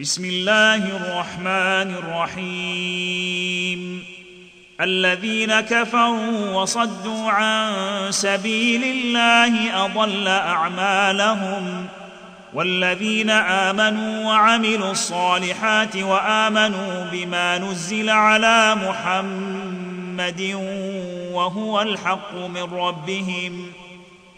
بسم الله الرحمن الرحيم الذين كفروا وصدوا عن سبيل الله اضل اعمالهم والذين امنوا وعملوا الصالحات وامنوا بما نزل على محمد وهو الحق من ربهم ۖ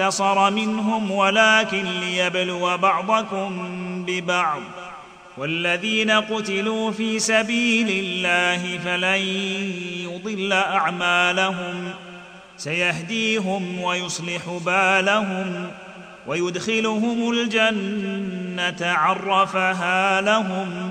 انتصر منهم ولكن ليبلو بعضكم ببعض والذين قتلوا في سبيل الله فلن يضل اعمالهم سيهديهم ويصلح بالهم ويدخلهم الجنه عرفها لهم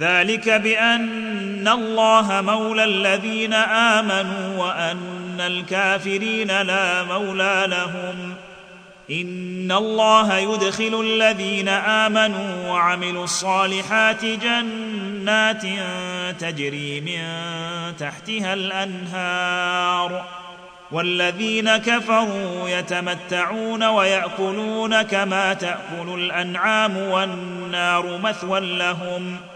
ذلك بان الله مولى الذين امنوا وان الكافرين لا مولى لهم ان الله يدخل الذين امنوا وعملوا الصالحات جنات تجري من تحتها الانهار والذين كفروا يتمتعون وياكلون كما تاكل الانعام والنار مثوى لهم ۖ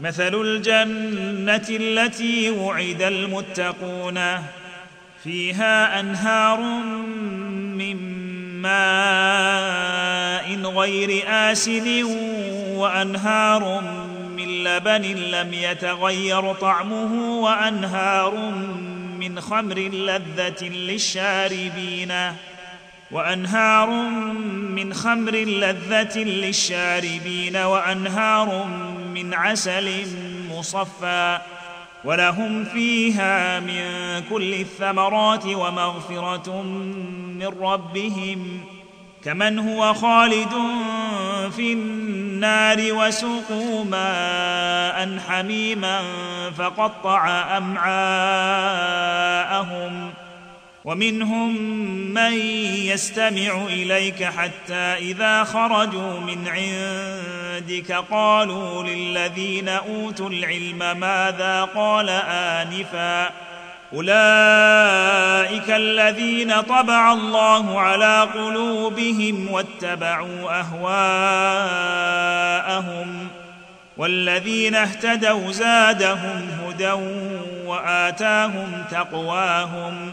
مثل الجنة التي وعد المتقون فيها أنهار من ماء غير آسن وأنهار من لبن لم يتغير طعمه وأنهار من خمر لذة للشاربين وأنهار من خمر لذة للشاربين وأنهار من عسل مصفى ولهم فيها من كل الثمرات ومغفرة من ربهم كمن هو خالد في النار وسقوا ماء حميما فقطع أمعاءهم ۖ ومنهم من يستمع اليك حتى اذا خرجوا من عندك قالوا للذين اوتوا العلم ماذا قال انفا اولئك الذين طبع الله على قلوبهم واتبعوا اهواءهم والذين اهتدوا زادهم هدى واتاهم تقواهم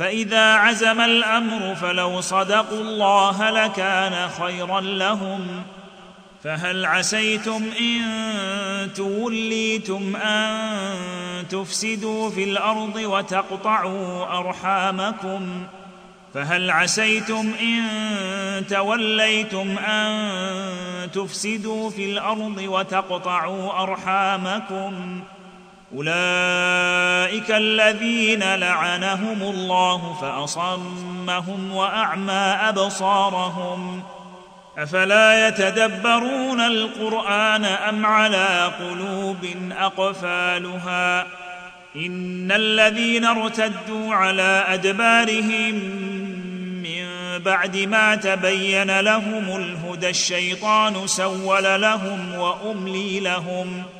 فاذا عزم الامر فلو صدقوا الله لكان خيرا لهم فهل عسيتم ان توليتم ان تفسدوا في الارض وتقطعوا ارحامكم فهل عسيتم ان توليتم ان تفسدوا في الارض وتقطعوا ارحامكم اولئك الذين لعنهم الله فاصمهم واعمى ابصارهم افلا يتدبرون القران ام على قلوب اقفالها ان الذين ارتدوا على ادبارهم من بعد ما تبين لهم الهدى الشيطان سول لهم واملي لهم ۖ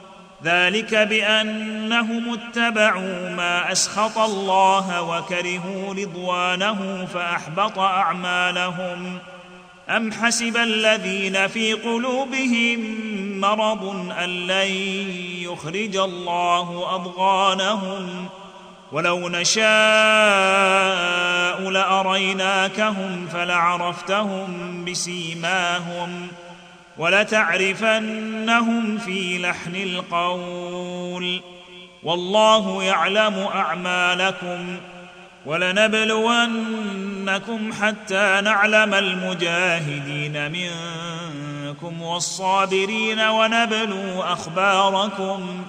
ذلك بانهم اتبعوا ما اسخط الله وكرهوا رضوانه فاحبط اعمالهم ام حسب الذين في قلوبهم مرض ان لن يخرج الله اضغانهم ولو نشاء لاريناكهم فلعرفتهم بسيماهم ۖ ولتعرفنهم في لحن القول والله يعلم اعمالكم ولنبلونكم حتى نعلم المجاهدين منكم والصابرين ونبلو اخباركم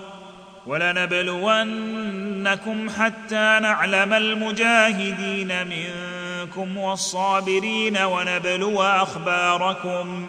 ولنبلونكم حتى نعلم المجاهدين منكم والصابرين ونبلو اخباركم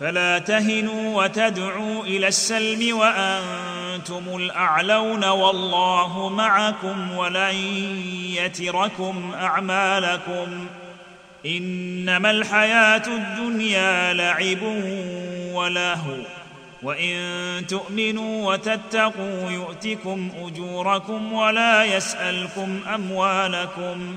فلا تهنوا وتدعوا الى السلم وانتم الاعلون والله معكم ولن يتركم اعمالكم انما الحياه الدنيا لعب ولهو وان تؤمنوا وتتقوا يؤتكم اجوركم ولا يسالكم اموالكم